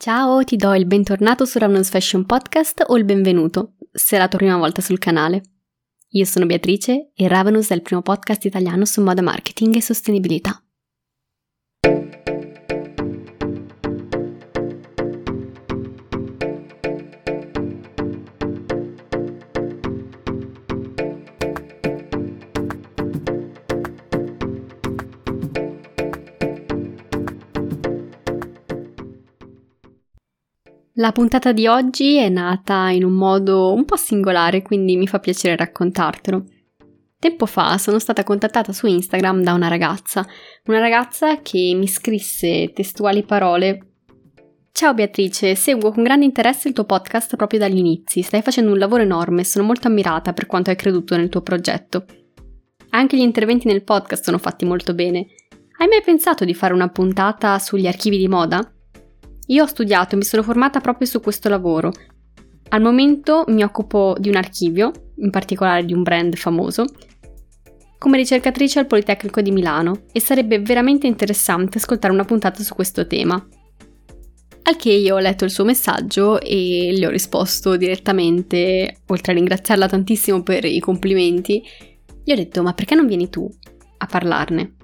Ciao, ti do il bentornato su Ravnus Fashion Podcast o il benvenuto, se è la tua prima volta sul canale. Io sono Beatrice e Ravenous è il primo podcast italiano su moda marketing e sostenibilità. La puntata di oggi è nata in un modo un po' singolare, quindi mi fa piacere raccontartelo. Tempo fa sono stata contattata su Instagram da una ragazza, una ragazza che mi scrisse testuali parole. Ciao Beatrice, seguo con grande interesse il tuo podcast proprio dagli inizi, stai facendo un lavoro enorme e sono molto ammirata per quanto hai creduto nel tuo progetto. Anche gli interventi nel podcast sono fatti molto bene. Hai mai pensato di fare una puntata sugli archivi di moda? Io ho studiato e mi sono formata proprio su questo lavoro. Al momento mi occupo di un archivio, in particolare di un brand famoso, come ricercatrice al Politecnico di Milano e sarebbe veramente interessante ascoltare una puntata su questo tema. Al che io ho letto il suo messaggio e le ho risposto direttamente, oltre a ringraziarla tantissimo per i complimenti, gli ho detto ma perché non vieni tu a parlarne?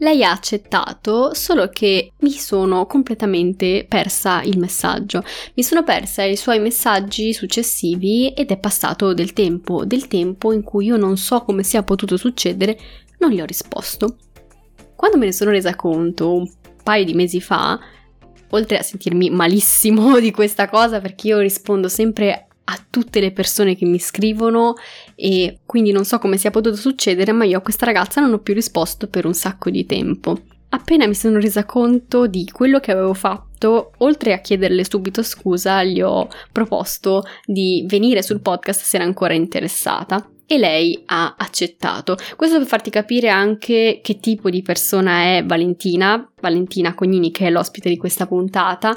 Lei ha accettato, solo che mi sono completamente persa il messaggio. Mi sono persa i suoi messaggi successivi ed è passato del tempo, del tempo in cui io non so come sia potuto succedere, non gli ho risposto. Quando me ne sono resa conto un paio di mesi fa, oltre a sentirmi malissimo di questa cosa perché io rispondo sempre a tutte le persone che mi scrivono e quindi non so come sia potuto succedere, ma io a questa ragazza non ho più risposto per un sacco di tempo. Appena mi sono resa conto di quello che avevo fatto, oltre a chiederle subito scusa, gli ho proposto di venire sul podcast se era ancora interessata e lei ha accettato. Questo per farti capire anche che tipo di persona è Valentina, Valentina Cognini che è l'ospite di questa puntata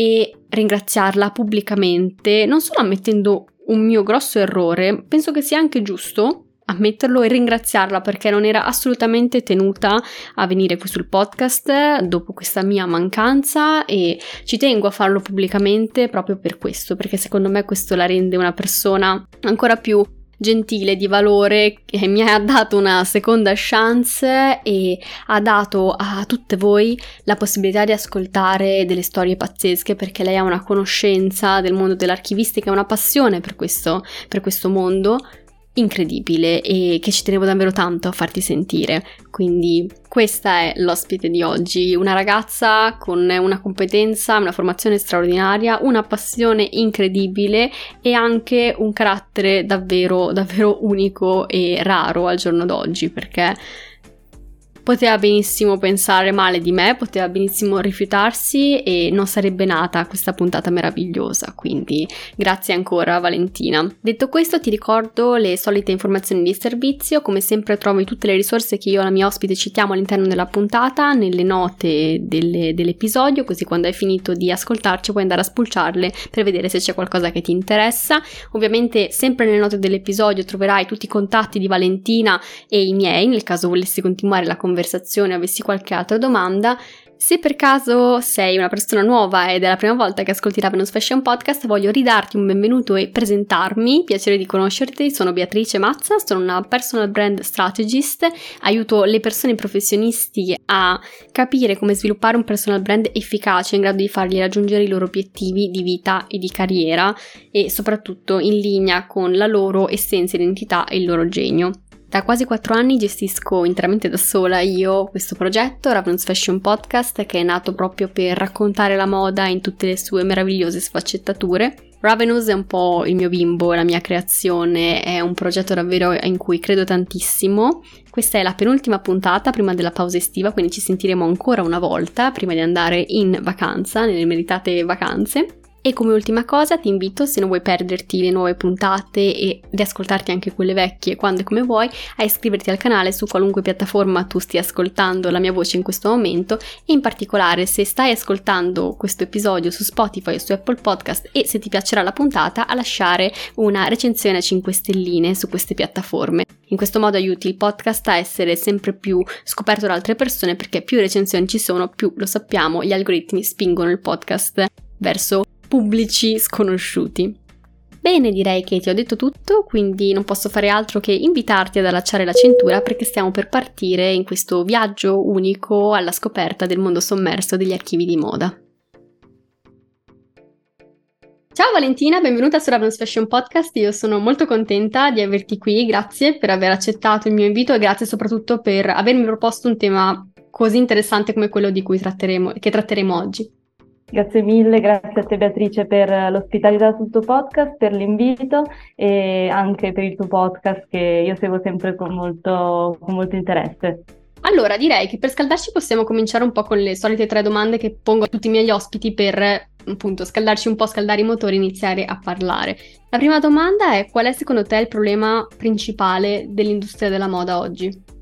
e ringraziarla pubblicamente, non solo ammettendo un mio grosso errore, penso che sia anche giusto ammetterlo e ringraziarla perché non era assolutamente tenuta a venire qui sul podcast dopo questa mia mancanza e ci tengo a farlo pubblicamente proprio per questo, perché secondo me questo la rende una persona ancora più gentile, di valore, che mi ha dato una seconda chance e ha dato a tutte voi la possibilità di ascoltare delle storie pazzesche perché lei ha una conoscenza del mondo dell'archivistica, una passione per questo, per questo mondo incredibile e che ci tenevo davvero tanto a farti sentire. Quindi questa è l'ospite di oggi, una ragazza con una competenza, una formazione straordinaria, una passione incredibile e anche un carattere davvero davvero unico e raro al giorno d'oggi perché Poteva benissimo pensare male di me, poteva benissimo rifiutarsi e non sarebbe nata questa puntata meravigliosa, quindi grazie ancora Valentina. Detto questo ti ricordo le solite informazioni di servizio, come sempre trovi tutte le risorse che io e la mia ospite citiamo all'interno della puntata, nelle note delle, dell'episodio, così quando hai finito di ascoltarci puoi andare a spulciarle per vedere se c'è qualcosa che ti interessa. Ovviamente sempre nelle note dell'episodio troverai tutti i contatti di Valentina e i miei, nel caso volessi continuare la conversazione conversazione avessi qualche altra domanda, se per caso sei una persona nuova ed è la prima volta che ascolti Ravenous Fashion Podcast, voglio ridarti un benvenuto e presentarmi. Piacere di conoscerti, sono Beatrice Mazza, sono una personal brand strategist, aiuto le persone professionisti a capire come sviluppare un personal brand efficace in grado di fargli raggiungere i loro obiettivi di vita e di carriera e soprattutto in linea con la loro essenza, identità e il loro genio. Da quasi quattro anni gestisco interamente da sola io questo progetto, Ravenous Fashion Podcast, che è nato proprio per raccontare la moda in tutte le sue meravigliose sfaccettature. Ravenous è un po' il mio bimbo, la mia creazione, è un progetto davvero in cui credo tantissimo. Questa è la penultima puntata prima della pausa estiva, quindi ci sentiremo ancora una volta prima di andare in vacanza, nelle meritate vacanze. E come ultima cosa ti invito, se non vuoi perderti le nuove puntate e di ascoltarti anche quelle vecchie quando e come vuoi, a iscriverti al canale su qualunque piattaforma tu stia ascoltando la mia voce in questo momento e in particolare se stai ascoltando questo episodio su Spotify o su Apple Podcast e se ti piacerà la puntata a lasciare una recensione a 5 stelline su queste piattaforme. In questo modo aiuti il podcast a essere sempre più scoperto da altre persone perché più recensioni ci sono, più lo sappiamo, gli algoritmi spingono il podcast verso pubblici sconosciuti. Bene, direi che ti ho detto tutto, quindi non posso fare altro che invitarti ad allacciare la cintura perché stiamo per partire in questo viaggio unico alla scoperta del mondo sommerso degli archivi di moda. Ciao Valentina, benvenuta su Ravens Fashion Podcast. Io sono molto contenta di averti qui, grazie per aver accettato il mio invito e grazie soprattutto per avermi proposto un tema così interessante come quello di cui tratteremo, che tratteremo oggi. Grazie mille, grazie a te Beatrice per l'ospitalità sul tuo podcast, per l'invito e anche per il tuo podcast che io seguo sempre con molto, con molto interesse. Allora, direi che per scaldarci possiamo cominciare un po' con le solite tre domande che pongo a tutti i miei ospiti per appunto scaldarci un po', scaldare i motori e iniziare a parlare. La prima domanda è qual è secondo te il problema principale dell'industria della moda oggi?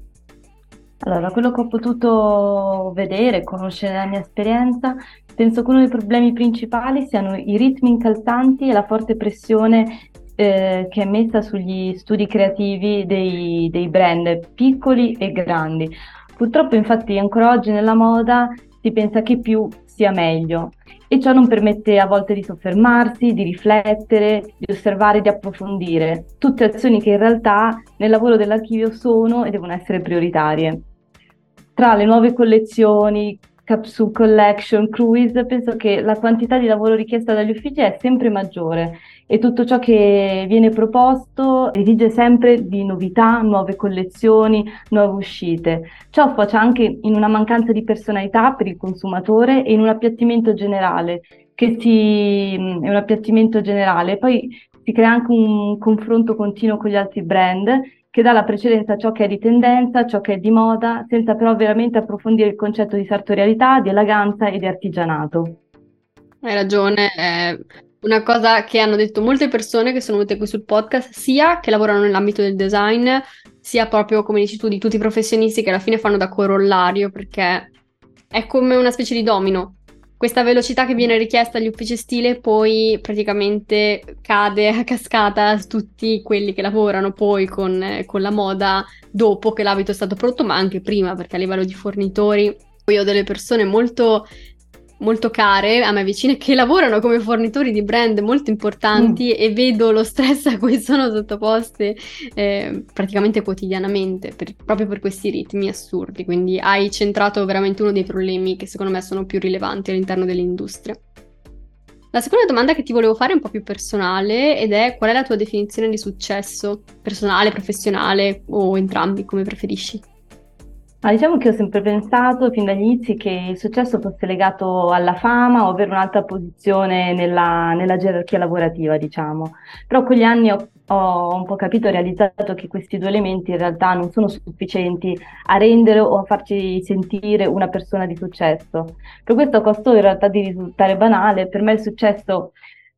Allora, quello che ho potuto vedere, conoscere nella mia esperienza, penso che uno dei problemi principali siano i ritmi incalzanti e la forte pressione eh, che è messa sugli studi creativi dei, dei brand piccoli e grandi. Purtroppo infatti ancora oggi nella moda si pensa che più sia meglio e ciò non permette a volte di soffermarsi, di riflettere, di osservare, di approfondire, tutte azioni che in realtà nel lavoro dell'archivio sono e devono essere prioritarie. Tra le nuove collezioni, capsule collection, cruise, penso che la quantità di lavoro richiesta dagli uffici è sempre maggiore e tutto ciò che viene proposto esige sempre di novità, nuove collezioni, nuove uscite. Ciò faccia anche in una mancanza di personalità per il consumatore e in un appiattimento generale, che si, è un appiattimento generale. Poi si crea anche un confronto continuo con gli altri brand che dà la precedenza a ciò che è di tendenza, ciò che è di moda, senza però veramente approfondire il concetto di sartorialità, di eleganza e di artigianato. Hai ragione, è una cosa che hanno detto molte persone che sono venute qui sul podcast, sia che lavorano nell'ambito del design, sia proprio, come dici tu, di tutti i professionisti che alla fine fanno da corollario, perché è come una specie di domino. Questa velocità che viene richiesta agli uffici stile poi praticamente cade a cascata su tutti quelli che lavorano poi con, con la moda dopo che l'abito è stato prodotto, ma anche prima, perché a livello di fornitori. Poi ho delle persone molto molto care a me vicine che lavorano come fornitori di brand molto importanti mm. e vedo lo stress a cui sono sottoposte eh, praticamente quotidianamente per, proprio per questi ritmi assurdi quindi hai centrato veramente uno dei problemi che secondo me sono più rilevanti all'interno dell'industria la seconda domanda che ti volevo fare è un po' più personale ed è qual è la tua definizione di successo personale, professionale o entrambi come preferisci? Ma diciamo che ho sempre pensato fin dagli inizi che il successo fosse legato alla fama o avere un'alta posizione nella, nella gerarchia lavorativa, diciamo. Però con gli anni ho, ho un po' capito e realizzato che questi due elementi in realtà non sono sufficienti a rendere o a farci sentire una persona di successo. Per questo costo in realtà di risultare banale, per me il successo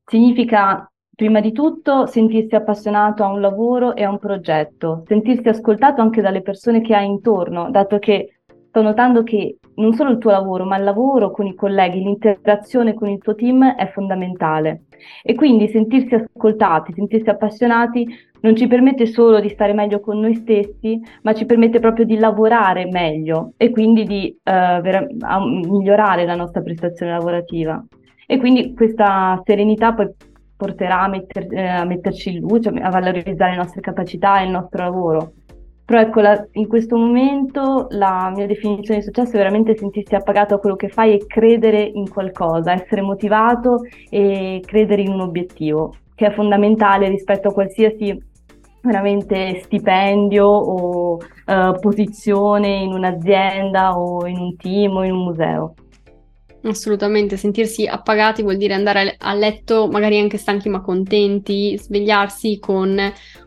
significa Prima di tutto sentirsi appassionato a un lavoro e a un progetto, sentirsi ascoltato anche dalle persone che hai intorno, dato che sto notando che non solo il tuo lavoro, ma il lavoro con i colleghi, l'interazione con il tuo team è fondamentale. E quindi sentirsi ascoltati, sentirsi appassionati non ci permette solo di stare meglio con noi stessi, ma ci permette proprio di lavorare meglio e quindi di uh, ver- migliorare la nostra prestazione lavorativa. E quindi questa serenità poi porterà a, metter, eh, a metterci in luce, a valorizzare le nostre capacità e il nostro lavoro. Però ecco, la, in questo momento la mia definizione di successo è veramente sentirsi appagato a quello che fai e credere in qualcosa, essere motivato e credere in un obiettivo, che è fondamentale rispetto a qualsiasi veramente stipendio o uh, posizione in un'azienda o in un team o in un museo. Assolutamente, sentirsi appagati vuol dire andare a letto magari anche stanchi ma contenti, svegliarsi con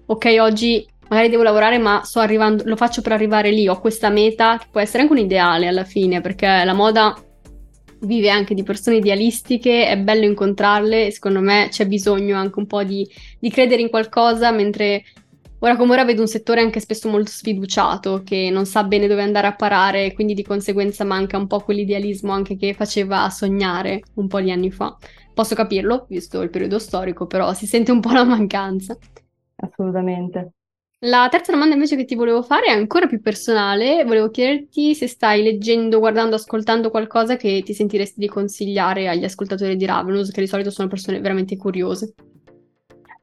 ok, oggi magari devo lavorare ma sto arrivando, lo faccio per arrivare lì, ho questa meta che può essere anche un ideale alla fine, perché la moda vive anche di persone idealistiche, è bello incontrarle secondo me c'è bisogno anche un po' di, di credere in qualcosa mentre Ora come ora vedo un settore anche spesso molto sfiduciato, che non sa bene dove andare a parare, e quindi di conseguenza manca un po' quell'idealismo anche che faceva sognare un po' di anni fa. Posso capirlo, visto il periodo storico, però si sente un po' la mancanza. Assolutamente. La terza domanda invece che ti volevo fare è ancora più personale. Volevo chiederti se stai leggendo, guardando, ascoltando qualcosa che ti sentiresti di consigliare agli ascoltatori di Ravenous, che di solito sono persone veramente curiose.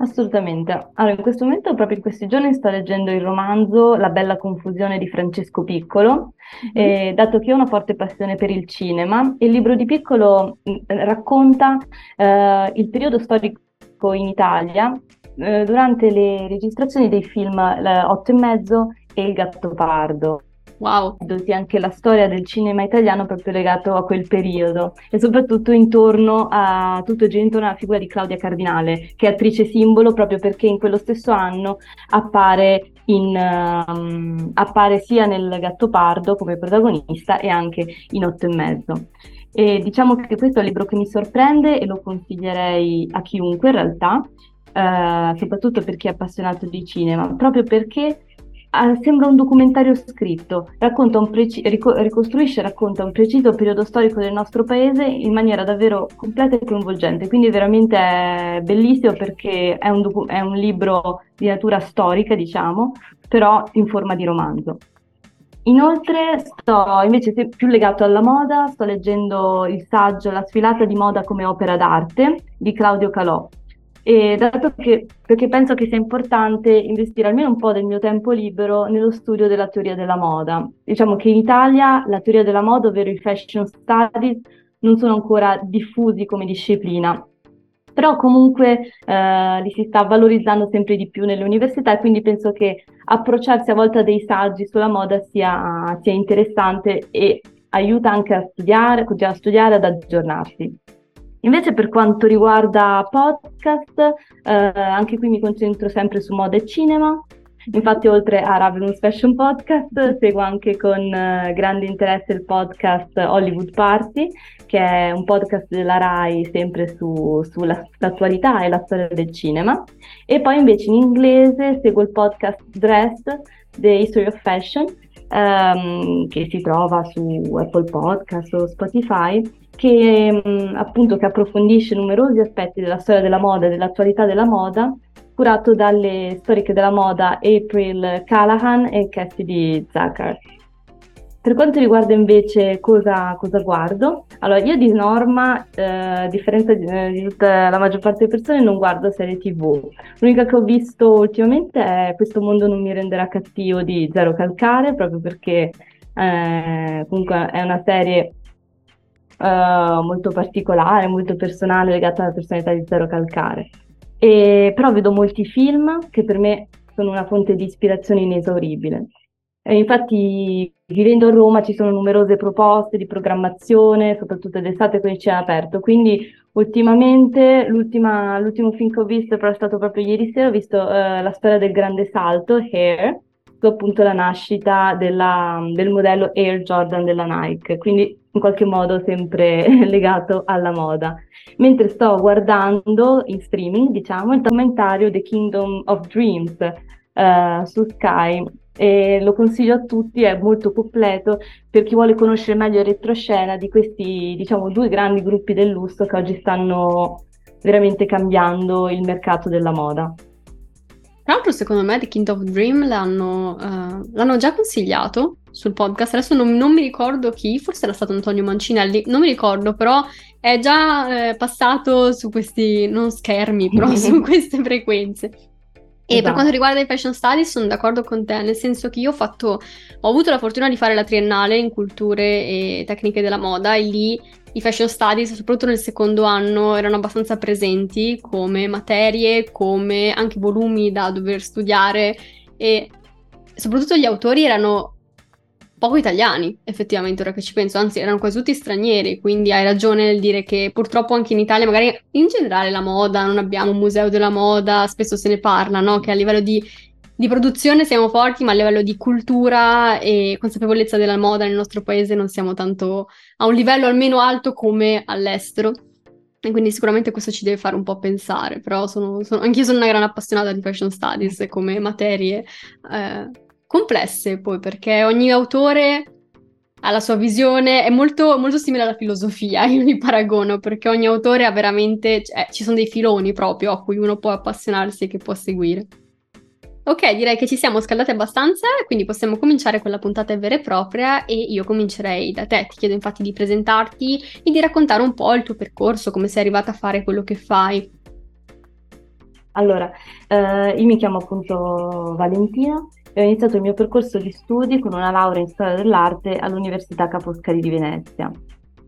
Assolutamente. Allora, in questo momento, proprio in questi giorni, sto leggendo il romanzo La bella confusione di Francesco Piccolo, mm-hmm. eh, dato che ho una forte passione per il cinema. Il libro di Piccolo mm, racconta eh, il periodo storico in Italia eh, durante le registrazioni dei film Otto e mezzo e Il Gattopardo. Wow. Sia anche la storia del cinema italiano proprio legato a quel periodo e soprattutto intorno a tutto gira intorno alla figura di Claudia Cardinale, che è attrice simbolo proprio perché in quello stesso anno appare, in, um, appare sia nel Gattopardo come protagonista e anche in Otto e mezzo. E diciamo che questo è un libro che mi sorprende e lo consiglierei a chiunque in realtà, eh, soprattutto per chi è appassionato di cinema, proprio perché sembra un documentario scritto, preci- rico- ricostruisce e racconta un preciso periodo storico del nostro paese in maniera davvero completa e coinvolgente, quindi veramente è bellissimo perché è un, docu- è un libro di natura storica, diciamo, però in forma di romanzo. Inoltre sto invece più legato alla moda, sto leggendo il saggio La sfilata di moda come opera d'arte di Claudio Calò, e dato che, perché penso che sia importante investire almeno un po' del mio tempo libero nello studio della teoria della moda. Diciamo che in Italia la teoria della moda, ovvero i fashion studies, non sono ancora diffusi come disciplina, però comunque eh, li si sta valorizzando sempre di più nelle università e quindi penso che approcciarsi a volte a dei saggi sulla moda sia, sia interessante e aiuta anche a studiare, a studiare, ad aggiornarsi. Invece per quanto riguarda podcast, eh, anche qui mi concentro sempre su moda e cinema. Infatti oltre a Ravenous Fashion Podcast seguo anche con eh, grande interesse il podcast Hollywood Party, che è un podcast della RAI sempre su, sull'attualità e la storia del cinema. E poi invece in inglese seguo il podcast Dress, The History of Fashion, ehm, che si trova su Apple Podcast o Spotify che appunto che approfondisce numerosi aspetti della storia della moda e dell'attualità della moda, curato dalle storiche della moda April Callahan e Cassidy Zucker. Per quanto riguarda invece cosa, cosa guardo, allora io di norma, eh, a differenza di, eh, di, tutta la maggior parte delle persone, non guardo serie tv. L'unica che ho visto ultimamente è Questo mondo non mi renderà cattivo di Zero Calcare, proprio perché eh, comunque è una serie uh, molto particolare, molto personale, legata alla personalità di Zero Calcare. E, però vedo molti film che per me sono una fonte di ispirazione inesauribile. E infatti, vivendo a Roma, ci sono numerose proposte di programmazione, soprattutto d'estate con il cinema aperto. Quindi, ultimamente, l'ultimo film che ho visto, però è stato proprio ieri sera, ho visto uh, la storia del grande salto, Hair, appunto la nascita della, del modello Air Jordan della Nike, quindi in qualche modo sempre legato alla moda. Mentre sto guardando in streaming, diciamo, il documentario The Kingdom of Dreams uh, su Sky e lo consiglio a tutti, è molto completo per chi vuole conoscere meglio il retroscena di questi, diciamo, due grandi gruppi del lusso che oggi stanno veramente cambiando il mercato della moda. Tra l'altro, secondo me, The Kind of Dream l'hanno, uh, l'hanno già consigliato sul podcast. Adesso non, non, mi ricordo chi, forse era stato Antonio Mancinelli, non mi ricordo, però è già eh, passato su questi, non schermi, però su queste frequenze. E esatto. per quanto riguarda i fashion studies sono d'accordo con te, nel senso che io ho fatto, ho avuto la fortuna di fare la triennale in culture e tecniche della moda e lì i fashion studies, soprattutto nel secondo anno, erano abbastanza presenti come materie, come anche volumi da dover studiare e soprattutto gli autori erano poco italiani, effettivamente, ora che ci penso, anzi erano quasi tutti stranieri, quindi hai ragione nel dire che purtroppo anche in Italia, magari in generale la moda, non abbiamo un museo della moda, spesso se ne parla, no? Che a livello di, di produzione siamo forti, ma a livello di cultura e consapevolezza della moda nel nostro paese non siamo tanto a un livello almeno alto come all'estero. E quindi sicuramente questo ci deve fare un po' pensare, però sono, sono, anch'io sono una gran appassionata di fashion studies come materie. Eh, complesse poi, perché ogni autore ha la sua visione, è molto, molto simile alla filosofia, io li paragono, perché ogni autore ha veramente, cioè, ci sono dei filoni proprio a cui uno può appassionarsi e che può seguire. Ok, direi che ci siamo scaldati abbastanza, quindi possiamo cominciare con la puntata vera e propria e io comincerei da te. Ti chiedo infatti di presentarti e di raccontare un po' il tuo percorso, come sei arrivata a fare quello che fai. Allora, eh, io mi chiamo appunto Valentina e ho iniziato il mio percorso di studi con una laurea in storia dell'arte all'Università Ca' Foscari di Venezia.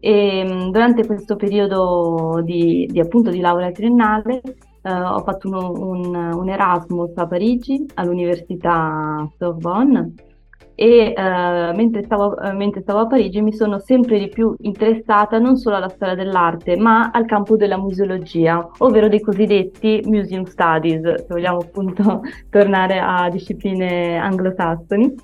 E mm, durante questo periodo di, di, appunto, di laurea triennale eh, ho fatto un, un, un, Erasmus a Parigi all'Università Sorbonne. E eh, mentre, stavo, eh, mentre, stavo, a Parigi mi sono sempre di più interessata non solo alla storia dell'arte ma al campo della museologia, ovvero dei cosiddetti museum studies, se vogliamo appunto tornare a discipline anglosassoni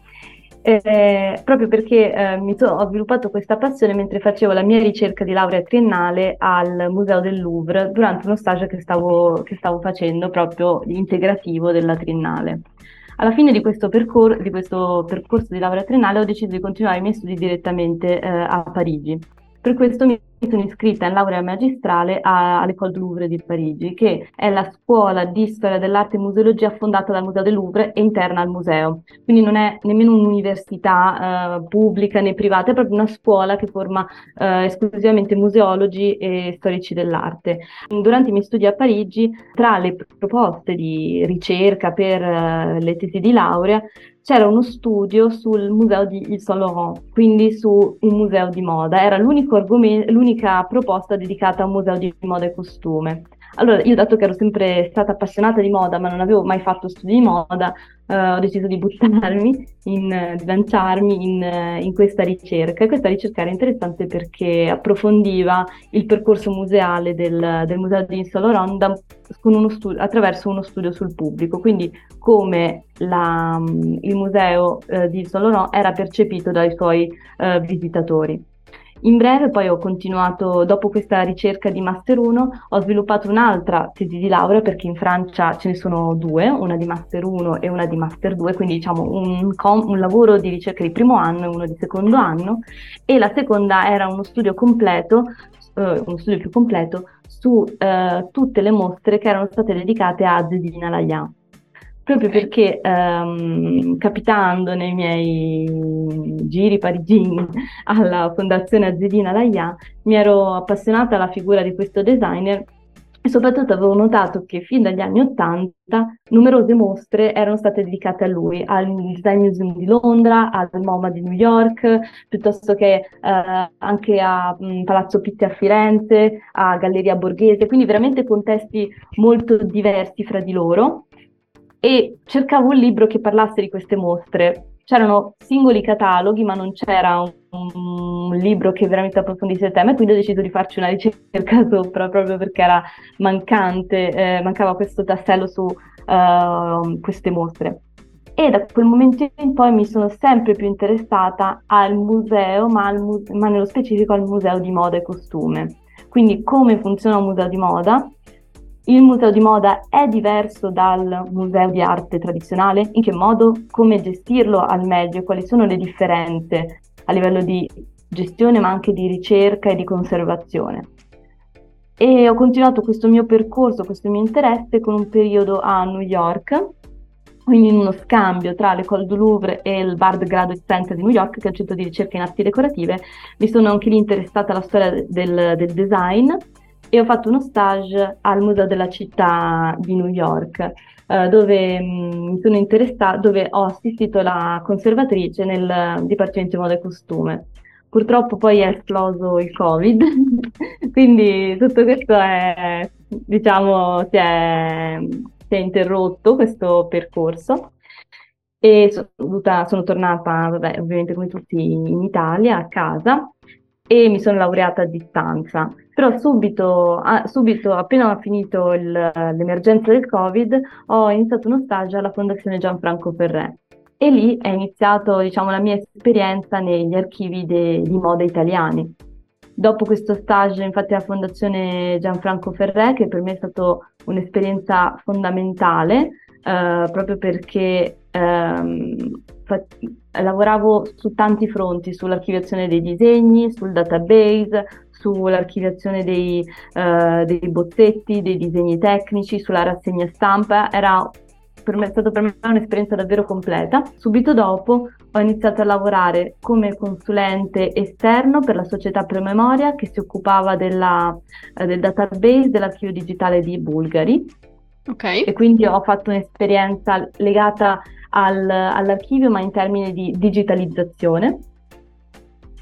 eh, proprio perché eh, so, ho sviluppato questa passione mentre facevo la mia ricerca di laurea triennale al Museo del Louvre durante uno stage che stavo, che stavo facendo proprio integrativo della triennale. Alla fine di questo, percor- di questo, percorso di laurea triennale ho deciso di continuare i miei studi direttamente eh, a Parigi. Per questo mi mi sono iscritta in laurea magistrale all'École du Louvre di Parigi, che è la scuola di storia dell'arte e museologia fondata dal Museo del Louvre e interna al museo. Quindi non è nemmeno un'università eh, pubblica né privata, è proprio una scuola che forma eh, esclusivamente museologi e storici dell'arte. Durante i miei studi a Parigi, tra le proposte di ricerca per eh, le tesi di laurea, c'era uno studio sul museo di Yves Saint Laurent, quindi su un museo di moda. Era l'unica proposta dedicata a un museo di moda e costume. Allora, io dato che ero sempre stata appassionata di moda, ma non avevo mai fatto studi di moda, eh, ho deciso di buttarmi, in, di lanciarmi in, in, questa ricerca. E questa ricerca era interessante perché approfondiva il percorso museale del, del Museo di Saint Laurent attraverso uno studio sul pubblico, quindi come la, il museo eh, di Saint era percepito dai suoi eh, visitatori. In breve poi ho continuato, dopo questa ricerca di Master 1, ho sviluppato un'altra tesi di laurea perché in Francia ce ne sono due, una di Master 1 e una di Master 2, quindi diciamo un, un lavoro di ricerca di primo anno e uno di secondo anno. E la seconda era uno studio completo, eh, uno studio più completo su eh, tutte le mostre che erano state dedicate a Zedina Laia proprio perché ehm, capitando nei miei giri parigini alla Fondazione Azzedina Laia mi ero appassionata alla figura di questo designer e soprattutto avevo notato che fin dagli anni Ottanta numerose mostre erano state dedicate a lui, al Design Museum di Londra, al MoMA di New York, piuttosto che eh, anche a mh, Palazzo Pitti a Firenze, a Galleria Borghese, quindi veramente contesti molto diversi fra di loro e cercavo un libro che parlasse di queste mostre. C'erano singoli cataloghi, ma non c'era un, un libro che veramente approfondisse il tema, e quindi ho deciso di farci una ricerca sopra proprio perché era mancante, eh, mancava questo tassello su uh, queste mostre. E da quel momento in poi mi sono sempre più interessata al museo, ma, al mu- ma nello specifico al museo di moda e costume. Quindi come funziona un museo di moda, il museo di moda è diverso dal museo di arte tradizionale? In che modo? Come gestirlo al meglio? Quali sono le differenze a livello di gestione ma anche di ricerca e di conservazione? E ho continuato questo mio percorso, questo mio interesse con un periodo a New York, quindi in uno scambio tra l'École du Louvre e il Bard Graduate Center di New York, che è un centro di ricerca in arti decorative, mi sono anche lì interessata alla storia del, del design e ho fatto uno stage al Museo della Città di New York, eh, dove mm, mi sono interessata, dove ho assistito la conservatrice nel Dipartimento di Moda e Costume. Purtroppo poi è esploso il Covid, quindi tutto questo è, diciamo, si è, si è interrotto questo percorso e sono, sono tornata, vabbè, ovviamente come tutti in Italia, a casa e mi sono laureata a distanza. Però subito, ah, subito appena ho finito il, l'emergenza del Covid, ho iniziato uno stage alla Fondazione Gianfranco Ferré. E lì è iniziata diciamo, la mia esperienza negli archivi de, di moda italiani. Dopo questo stage, infatti, alla Fondazione Gianfranco Ferré, che per me è stata un'esperienza fondamentale, eh, proprio perché ehm, lavoravo su tanti fronti, sull'archiviazione dei disegni, sul database, sull'archiviazione dei, uh, dei bozzetti, dei disegni tecnici, sulla rassegna stampa. Era per me, è stata per me un'esperienza davvero completa. Subito dopo ho iniziato a lavorare come consulente esterno per la società Promemoria che si occupava della, eh, del database dell'archivio digitale di Bulgari. Ok. E quindi ho fatto un'esperienza legata al, all'archivio ma in termini di digitalizzazione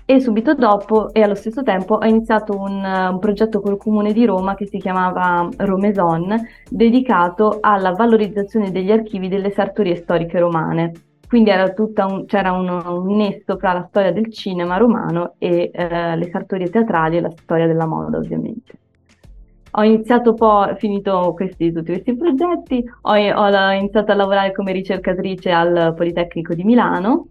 e subito dopo e allo stesso tempo ho iniziato un, un, progetto col comune di Roma che si chiamava Romeson, dedicato alla valorizzazione degli archivi delle sartorie storiche romane. Quindi un, c'era un, un, nesso tra la storia del cinema romano e eh, le sartorie teatrali e la storia della moda, ovviamente. Ho iniziato poi, finito questi, tutti questi progetti, ho, ho iniziato a lavorare come ricercatrice al Politecnico di Milano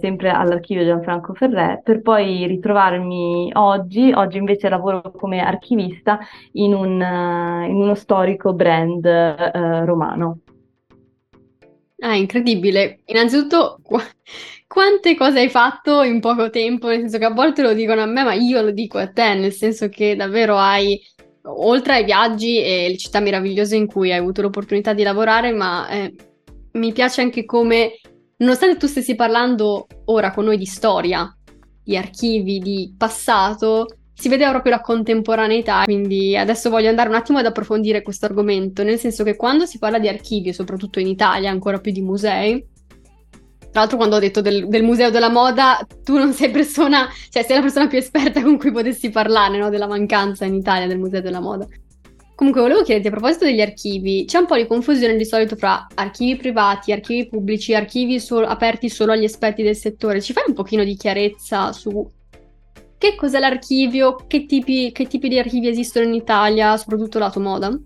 sempre all'archivio Gianfranco Ferré, per poi ritrovarmi oggi, oggi invece lavoro come archivista in, un, uh, in uno storico brand uh, romano. Ah, incredibile. Innanzitutto, qu- quante cose hai fatto in poco tempo, nel senso che a volte lo dicono a me, ma io lo dico a te, nel senso che davvero hai, oltre ai viaggi e le città meravigliose in cui hai avuto l'opportunità di lavorare, ma eh, mi piace anche come Nonostante tu stessi parlando ora con noi di storia, di archivi, di passato, si vede proprio la contemporaneità, quindi adesso voglio andare un attimo ad approfondire questo argomento, nel senso che quando si parla di archivi, soprattutto in Italia, ancora più di musei, tra l'altro quando ho detto del, del museo della moda, tu non sei persona, cioè sei la persona più esperta con cui potessi parlare, no? Della mancanza in Italia del museo della moda. Comunque volevo chiederti a proposito degli archivi, c'è un po' di confusione di solito fra archivi privati, archivi pubblici, archivi so- aperti solo agli esperti del settore. Ci fai un pochino di chiarezza su che cos'è l'archivio, che tipi, che tipi di archivi esistono in Italia, soprattutto lato moda?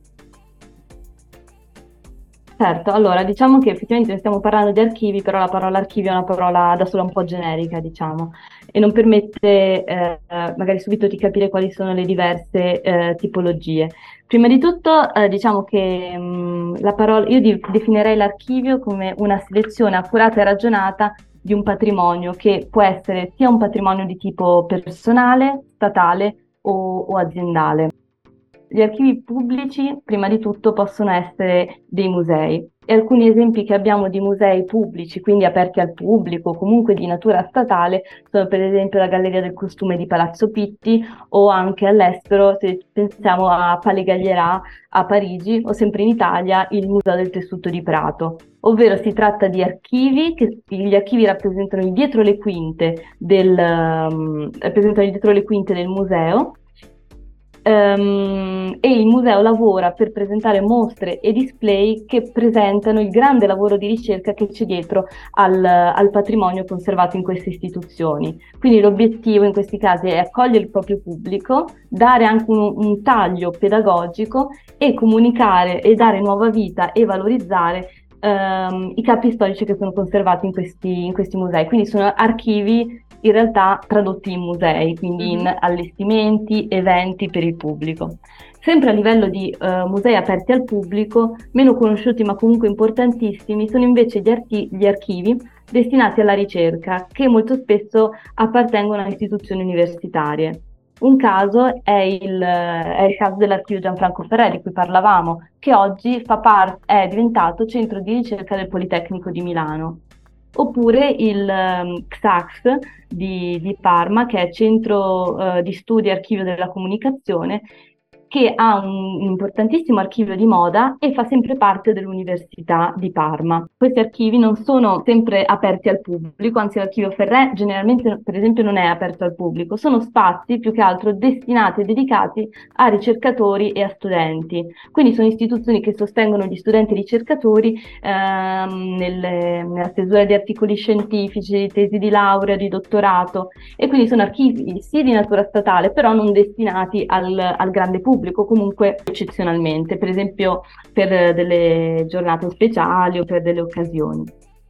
Certo, allora diciamo che effettivamente stiamo parlando di archivi, però la parola archivio è una parola da sola un po' generica, diciamo, e non permette eh, magari subito di capire quali sono le diverse eh, tipologie. Prima di tutto, eh, diciamo che mh, mm, la parola, io di, definirei l'archivio come una selezione accurata e ragionata di un patrimonio che può essere sia un patrimonio di tipo personale, statale o, o aziendale. Gli archivi pubblici, prima di tutto, possono essere dei musei e alcuni esempi che abbiamo di musei pubblici, quindi aperti al pubblico, comunque di natura statale, sono per esempio la Galleria del Costume di Palazzo Pitti o anche all'estero, se pensiamo a Palais Galliera a Parigi o sempre in Italia il Museo del Tessuto di Prato. Ovvero si tratta di archivi, che gli archivi rappresentano dietro le quinte del, um, rappresentano dietro le quinte del museo Um, e il museo lavora per presentare mostre e display che presentano il grande lavoro di ricerca che c'è dietro al, al patrimonio conservato in queste istituzioni. Quindi l'obiettivo in questi casi è accogliere il proprio pubblico, dare anche un, un taglio pedagogico e comunicare e dare nuova vita e valorizzare um, i capi storici che sono conservati in questi, in questi musei. Quindi sono archivi in realtà tradotti in musei, quindi in mhm. allestimenti, eventi per il pubblico. Sempre a livello di uh, musei aperti al pubblico, meno conosciuti ma comunque importantissimi, sono invece gli, archi- gli archivi destinati alla ricerca, che molto spesso appartengono a istituzioni universitarie. Un caso è il, è il, caso dell'archivio Gianfranco Ferré di cui parlavamo, che oggi par- è diventato centro di ricerca del Politecnico di Milano. Oppure il um, XAX di, di, Parma, che è Centro uh, di Studi e Archivio della Comunicazione, che ha un, importantissimo archivio di moda e fa sempre parte dell'Università di Parma. Questi archivi non sono sempre aperti al pubblico, anzi l'archivio Ferré generalmente per esempio non è aperto al pubblico, sono spazi più che altro destinati e dedicati a ricercatori e a studenti. Quindi sono istituzioni che sostengono gli studenti ricercatori ehm, nelle, nella stesura di articoli scientifici, di tesi di laurea, di dottorato e quindi sono archivi sì di natura statale, però non destinati al, al grande pubblico pubblico comunque eccezionalmente, per esempio per delle giornate speciali o per delle occasioni.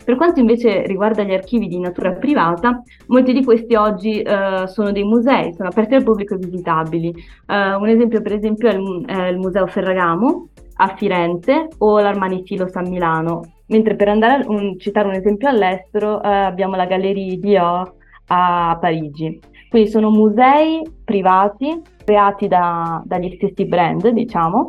Per quanto invece riguarda gli archivi di natura privata, molti di questi oggi eh, sono dei musei, sono aperti al pubblico e visitabili. Eh, un esempio per esempio è il, è il, Museo Ferragamo a Firenze o l'Armani Filos a Milano, mentre per andare a un, citare un esempio all'estero eh, abbiamo la Galleria Dior a Parigi. Quindi sono musei privati creati da, dagli stessi brand, diciamo,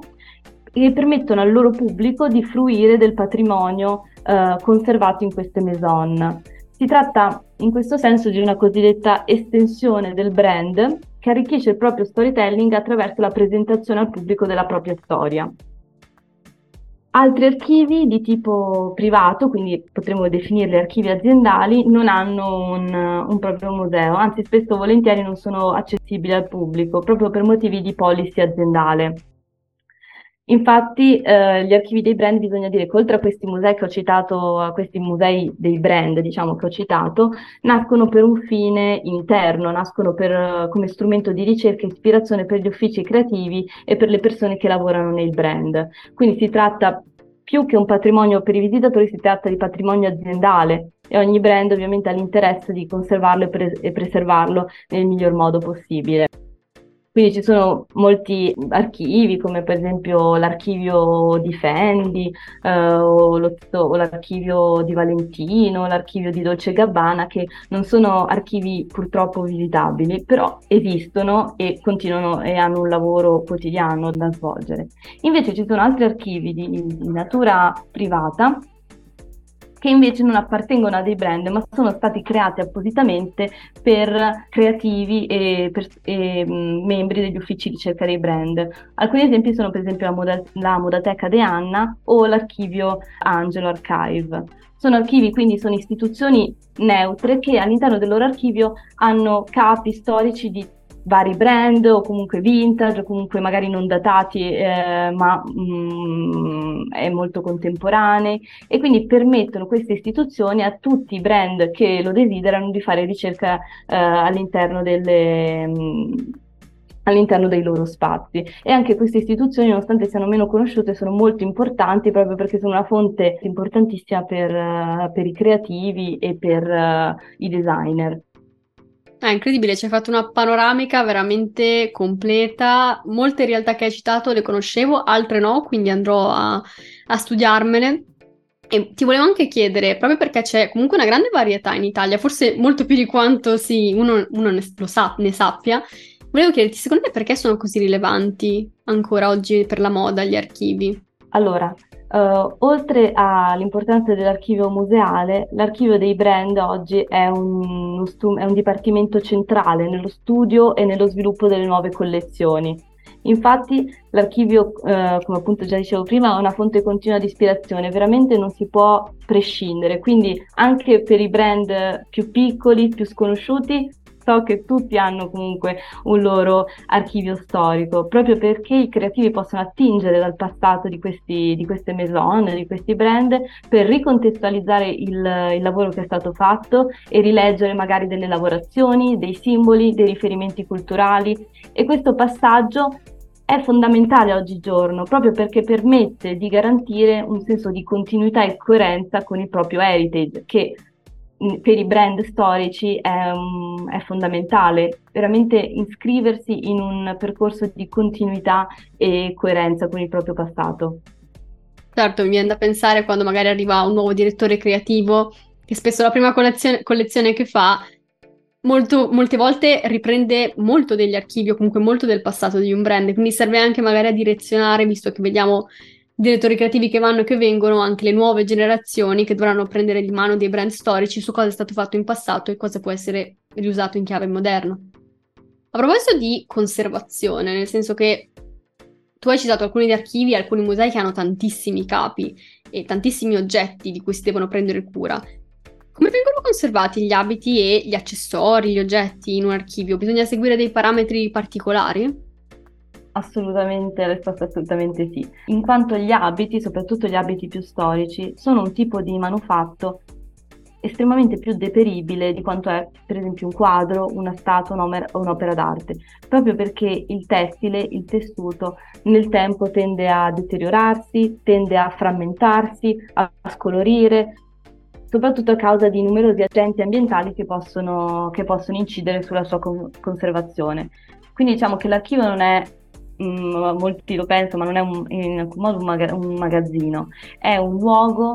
e permettono al loro pubblico di fruire del patrimonio eh, conservato in queste maison. Si tratta in questo senso di una cosiddetta estensione del brand che arricchisce il proprio storytelling attraverso la presentazione al pubblico della propria storia. Altri archivi di tipo privato, quindi potremmo definirli archivi aziendali, non hanno un, un proprio museo, anzi spesso volentieri non sono accessibili al pubblico, proprio per motivi di policy aziendale. Infatti eh, gli archivi dei brand bisogna dire che oltre a questi musei che ho citato, a questi musei dei brand diciamo che ho citato, nascono per un fine interno, nascono per, come strumento di ricerca e ispirazione per gli uffici creativi e per le persone che lavorano nei brand. Quindi si tratta più che un patrimonio per i visitatori, si tratta di patrimonio aziendale e ogni brand ovviamente ha l'interesse di conservarlo e, pre- e preservarlo nel miglior modo possibile. Quindi ci sono molti archivi, come per esempio l'archivio di Fendi, eh, o, lo, o, l'archivio di Valentino, l'archivio di Dolce Gabbana, che non sono archivi purtroppo visitabili, però esistono e continuano e hanno un lavoro quotidiano da svolgere. Invece ci sono altri archivi di, di natura privata che invece non appartengono a dei brand, ma sono stati creati appositamente per creativi e, per, e mh, membri degli uffici di ricerca dei brand. Alcuni esempi sono per esempio la, moda, la Modateca De Anna o l'archivio Angelo Archive. Sono archivi, quindi sono istituzioni neutre che all'interno del loro archivio hanno capi storici di vari brand o comunque vintage o comunque magari non datati eh, ma mm, è molto contemporanei e quindi permettono queste istituzioni a tutti i brand che lo desiderano di fare ricerca eh, all'interno delle mm, all'interno dei loro spazi e anche queste istituzioni nonostante siano meno conosciute sono molto importanti proprio perché sono una fonte importantissima per, uh, per i creativi e per uh, i designer. È incredibile, ci hai fatto una panoramica veramente completa. Molte realtà che hai citato le conoscevo, altre no, quindi andrò a, a studiarmele. E ti volevo anche chiedere, proprio perché c'è comunque una grande varietà in Italia, forse molto più di quanto sì, uno, uno ne, sa, ne sappia, volevo chiederti, secondo te perché sono così rilevanti ancora oggi per la moda gli archivi? Allora, Uh, oltre all'importanza dell'archivio museale, l'archivio dei brand oggi è un, è un, dipartimento centrale nello studio e nello sviluppo delle nuove collezioni. Infatti l'archivio, uh, come appunto già dicevo prima, è una fonte continua di ispirazione, veramente non si può prescindere, quindi anche per i brand più piccoli, più sconosciuti, so che tutti hanno comunque un loro archivio storico, proprio perché i creativi possono attingere dal passato di, questi, di queste maison, di questi brand, per ricontestualizzare il, il lavoro che è stato fatto e rileggere magari delle lavorazioni, dei simboli, dei riferimenti culturali. E questo passaggio è fondamentale oggigiorno proprio perché permette di garantire un senso di continuità e coerenza con il proprio heritage che per i brand storici è, um, è, fondamentale, veramente iscriversi in un percorso di continuità e coerenza con il proprio passato. Certo, mi viene da pensare quando magari arriva un nuovo direttore creativo, che spesso la prima collezione, collezione che fa, molto, molte volte riprende molto degli archivi o comunque molto del passato di un brand, quindi serve anche magari a direzionare, visto che vediamo direttori creativi che vanno e che vengono, anche le nuove generazioni che dovranno prendere di mano dei brand storici su cosa è stato fatto in passato e cosa può essere riusato in chiave moderna. A proposito di conservazione, nel senso che tu hai citato alcuni archivi, alcuni musei che hanno tantissimi capi e tantissimi oggetti di cui si devono prendere cura. Come vengono conservati gli abiti e gli accessori, gli oggetti in un archivio? Bisogna seguire dei parametri particolari? Assolutamente, la risposta è assolutamente sì, in quanto gli abiti, soprattutto gli abiti più storici, sono un tipo di manufatto estremamente più deperibile di quanto è per esempio un quadro, una statua o un'opera d'arte, proprio perché il tessile, il tessuto nel tempo tende a deteriorarsi, tende a frammentarsi, a scolorire, soprattutto a causa di numerosi agenti ambientali che possono, che possono incidere sulla sua conservazione. Quindi diciamo che l'archivio non è Mm, molti lo pensano, ma non è un, in alcun modo un, maga- un magazzino, è un luogo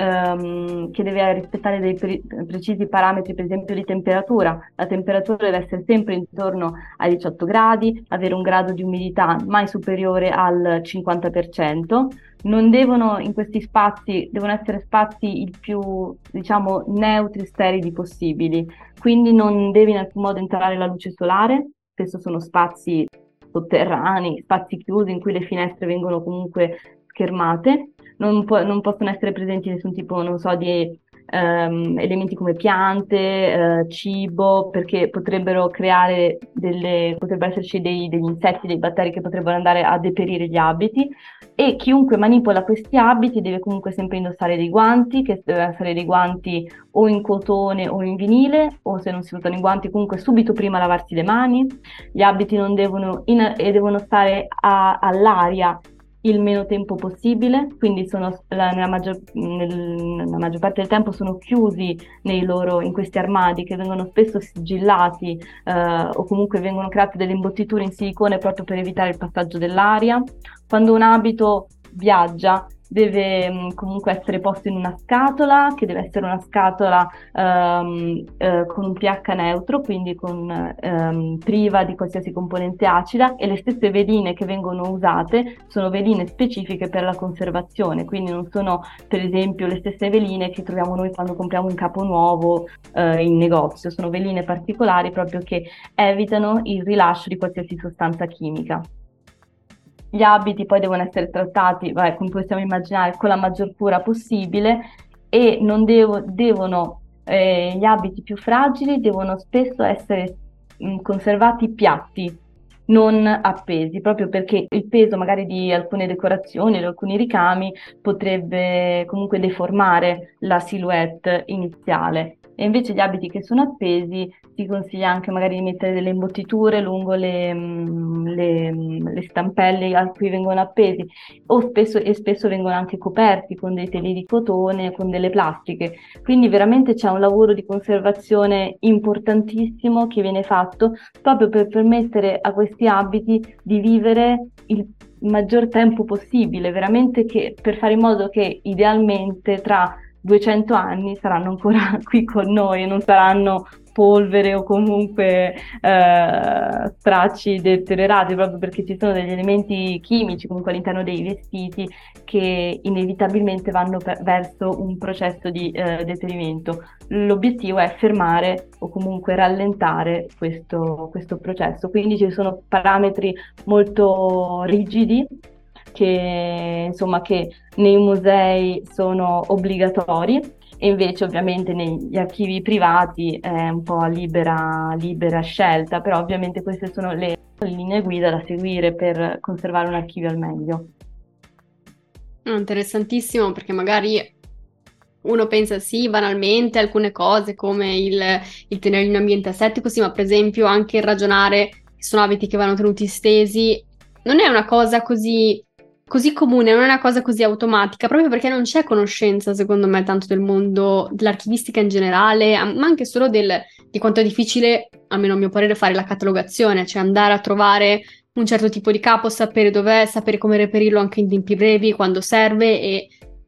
ehm, che deve rispettare dei pre- precisi parametri, per esempio di temperatura. La temperatura deve essere sempre intorno ai 18 gradi, avere un grado di umidità mai superiore al 50%. Non devono in questi spazi, devono essere spazi il più, diciamo, neutri, sterili possibili. Quindi non deve in alcun modo entrare la luce solare, spesso sono spazi sotterranei, spazi chiusi in cui le finestre vengono comunque schermate non, po- non possono essere presenti nessun tipo, non so, di um, elementi come piante, uh, cibo, perché potrebbero creare delle, potrebbero esserci dei, degli insetti, dei batteri che potrebbero andare a deperire gli abiti. E chiunque manipola questi abiti deve comunque sempre indossare dei guanti, che devono essere dei guanti o in cotone o in vinile, o se non si usano i guanti comunque subito prima lavarsi le mani, gli abiti non devono, in, e devono stare a, all'aria il meno tempo possibile, quindi sono, la, nella, maggior, nel, nella, maggior, parte del tempo sono chiusi loro, in questi armadi che vengono spesso sigillati eh, o comunque vengono create delle imbottiture in silicone proprio per evitare il passaggio dell'aria. Quando un abito viaggia deve mm, comunque essere posto in una scatola, che deve essere una scatola um, eh, con un pH neutro, quindi con, um, priva di qualsiasi componente acida e le stesse veline che vengono usate sono veline specifiche per la conservazione, quindi non sono per esempio le stesse veline che troviamo noi quando compriamo un capo nuovo eh, in negozio, sono veline particolari proprio che evitano il rilascio di qualsiasi sostanza chimica. Gli abiti poi devono essere trattati, vabbè, come possiamo immaginare, con la maggior cura possibile e non devo, devono, eh, gli abiti più fragili devono spesso essere mh, conservati piatti, non appesi, proprio perché il peso magari di alcune decorazioni, di alcuni ricami potrebbe comunque deformare la silhouette iniziale e invece gli abiti che sono appesi si consiglia anche magari di mettere delle imbottiture lungo le, mm, le, mm, le stampelle a cui vengono appesi o spesso, e spesso vengono anche coperti con dei teli di cotone, con delle plastiche. Quindi veramente c'è un lavoro di conservazione importantissimo che viene fatto proprio per permettere a questi abiti di vivere il maggior tempo possibile, veramente che, per fare in modo che idealmente tra 200 anni saranno ancora qui con noi, non saranno polvere o comunque eh, stracci deteriorati proprio perché ci sono degli elementi chimici comunque all'interno dei vestiti che inevitabilmente vanno per, verso un processo di eh, deterioramento. L'obiettivo è fermare o comunque rallentare questo, questo processo, quindi ci sono parametri molto rigidi che, insomma, che nei musei sono obbligatori e invece ovviamente negli archivi privati è un po' libera, libera scelta, però ovviamente queste sono le linee guida da seguire per conservare un archivio al meglio. Ah, interessantissimo perché magari uno pensa sì, banalmente, alcune cose come il, il tenere in un ambiente asettico, sì, ma per esempio anche il ragionare che sono abiti che vanno tenuti stesi, non è una cosa così così comune, non è una cosa così automatica, proprio perché non c'è conoscenza, secondo me, tanto del mondo dell'archivistica in generale, ma anche solo del, di quanto è difficile, almeno a mio parere, fare la catalogazione, cioè andare a trovare un certo tipo di capo, sapere dov'è, sapere come reperirlo anche in tempi brevi, quando serve e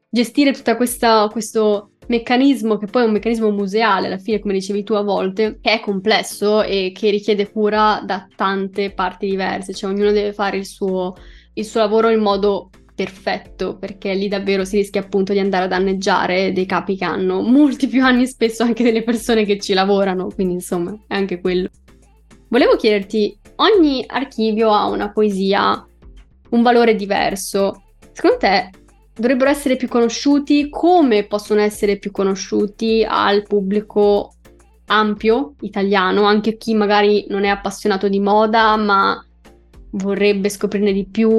gestire tutto questo meccanismo, che poi è un meccanismo museale, alla fine, come dicevi tu a volte, che è complesso e che richiede cura da tante parti diverse, cioè ognuno deve fare il suo il suo lavoro in modo perfetto, perché lì davvero si rischia appunto di andare a danneggiare dei capi che hanno molti più anni spesso anche delle persone che ci lavorano, quindi insomma è anche quello. Volevo chiederti, ogni archivio ha una poesia, un valore diverso. Secondo te dovrebbero essere più conosciuti? Come possono essere più conosciuti al pubblico ampio italiano, anche chi magari non è appassionato di moda, ma vorrebbe scoprirne di più.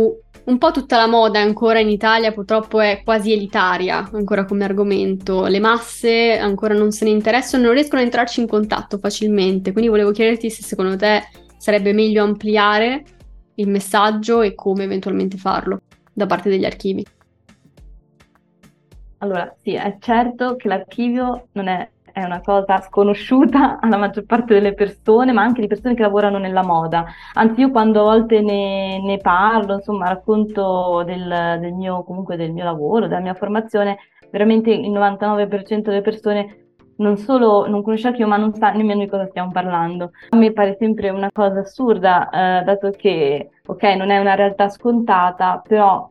Un po' tutta la moda ancora in Italia purtroppo è quasi elitaria ancora come argomento. Le masse ancora non se ne interessano, non riescono a entrarci in contatto facilmente. Quindi volevo chiederti se secondo te sarebbe meglio ampliare il messaggio e come eventualmente farlo da parte degli archivi. Allora, sì, è certo che l'archivio non è è una cosa sconosciuta alla maggior parte delle persone, ma anche di persone che lavorano nella moda. Anzi, io quando a volte ne, ne parlo, insomma, racconto del, del, mio, del mio lavoro, della mia formazione, veramente il 99% delle persone non solo non conosce Archivio, ma non sa nemmeno di cosa stiamo parlando. A me pare sempre una cosa assurda, eh, dato che, ok, non è una realtà scontata, però